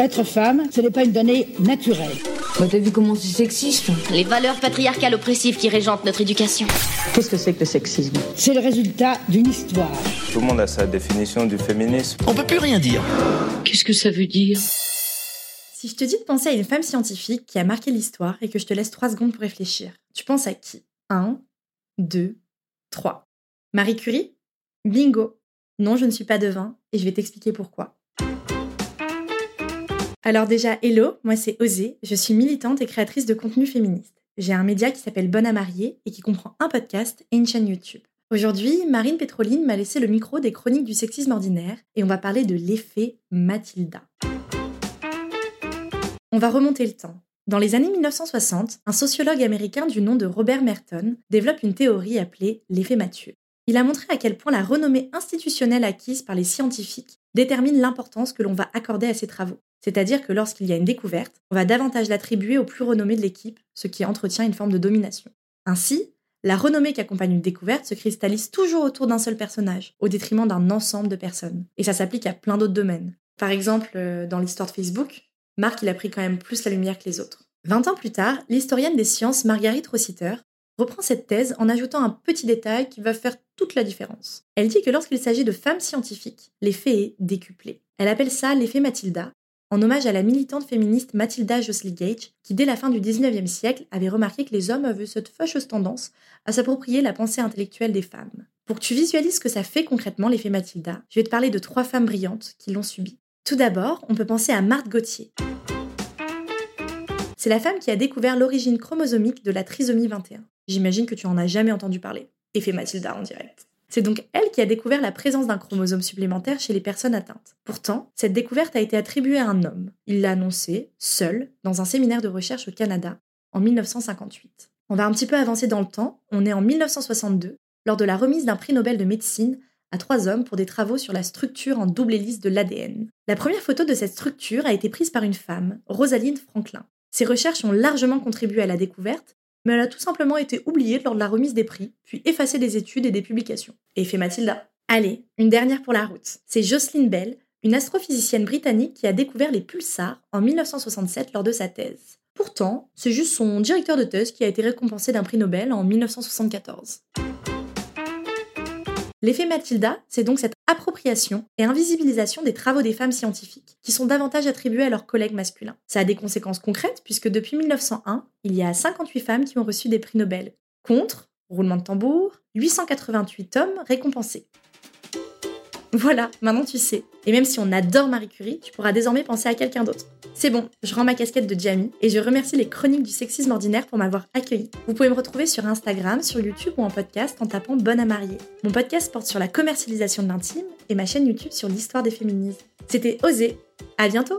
Être femme, ce n'est pas une donnée naturelle. Bah t'as vu comment c'est sexiste Les valeurs patriarcales oppressives qui régentent notre éducation. Qu'est-ce que c'est que le sexisme? C'est le résultat d'une histoire. Tout le monde a sa définition du féminisme. On peut plus rien dire. Qu'est-ce que ça veut dire? Si je te dis de penser à une femme scientifique qui a marqué l'histoire et que je te laisse 3 secondes pour réfléchir, tu penses à qui? 1, 2, 3. Marie Curie? Bingo Non, je ne suis pas devin et je vais t'expliquer pourquoi. Alors déjà, hello, moi c'est Osée, je suis militante et créatrice de contenu féministe. J'ai un média qui s'appelle Bonne à marier et qui comprend un podcast et une chaîne YouTube. Aujourd'hui, Marine Pétroline m'a laissé le micro des chroniques du sexisme ordinaire et on va parler de l'effet Mathilda. On va remonter le temps. Dans les années 1960, un sociologue américain du nom de Robert Merton développe une théorie appelée l'effet Mathieu. Il a montré à quel point la renommée institutionnelle acquise par les scientifiques détermine l'importance que l'on va accorder à ses travaux. C'est-à-dire que lorsqu'il y a une découverte, on va davantage l'attribuer au plus renommé de l'équipe, ce qui entretient une forme de domination. Ainsi, la renommée qui accompagne une découverte se cristallise toujours autour d'un seul personnage, au détriment d'un ensemble de personnes. Et ça s'applique à plein d'autres domaines. Par exemple, euh, dans l'histoire de Facebook, Marc il a pris quand même plus la lumière que les autres. Vingt ans plus tard, l'historienne des sciences Marguerite Rossiter reprend cette thèse en ajoutant un petit détail qui va faire toute la différence. Elle dit que lorsqu'il s'agit de femmes scientifiques, l'effet est décuplé. Elle appelle ça l'effet Mathilda en hommage à la militante féministe Mathilda Josley Gage, qui dès la fin du 19e siècle avait remarqué que les hommes avaient cette fâcheuse tendance à s'approprier la pensée intellectuelle des femmes. Pour que tu visualises ce que ça fait concrètement l'effet Mathilda, je vais te parler de trois femmes brillantes qui l'ont subi. Tout d'abord, on peut penser à Marthe Gauthier. C'est la femme qui a découvert l'origine chromosomique de la trisomie 21. J'imagine que tu en as jamais entendu parler. Effet Mathilda en direct. C'est donc elle qui a découvert la présence d'un chromosome supplémentaire chez les personnes atteintes. Pourtant, cette découverte a été attribuée à un homme. Il l'a annoncé, seul, dans un séminaire de recherche au Canada, en 1958. On va un petit peu avancer dans le temps, on est en 1962, lors de la remise d'un prix Nobel de médecine à trois hommes pour des travaux sur la structure en double hélice de l'ADN. La première photo de cette structure a été prise par une femme, Rosalind Franklin. Ses recherches ont largement contribué à la découverte, mais elle a tout simplement été oubliée lors de la remise des prix, puis effacée des études et des publications. Effet Mathilda. Allez, une dernière pour la route. C'est Jocelyn Bell, une astrophysicienne britannique qui a découvert les pulsars en 1967 lors de sa thèse. Pourtant, c'est juste son directeur de thèse qui a été récompensé d'un prix Nobel en 1974. L'effet Mathilda, c'est donc cette appropriation et invisibilisation des travaux des femmes scientifiques, qui sont davantage attribués à leurs collègues masculins. Ça a des conséquences concrètes, puisque depuis 1901, il y a 58 femmes qui ont reçu des prix Nobel. Contre, roulement de tambour, 888 hommes récompensés. Voilà, maintenant tu sais. Et même si on adore Marie Curie, tu pourras désormais penser à quelqu'un d'autre. C'est bon, je rends ma casquette de Jamie et je remercie les chroniques du sexisme ordinaire pour m'avoir accueilli. Vous pouvez me retrouver sur Instagram, sur YouTube ou en podcast en tapant Bonne à marier. Mon podcast porte sur la commercialisation de l'intime et ma chaîne YouTube sur l'histoire des féminismes. C'était Osé. À bientôt!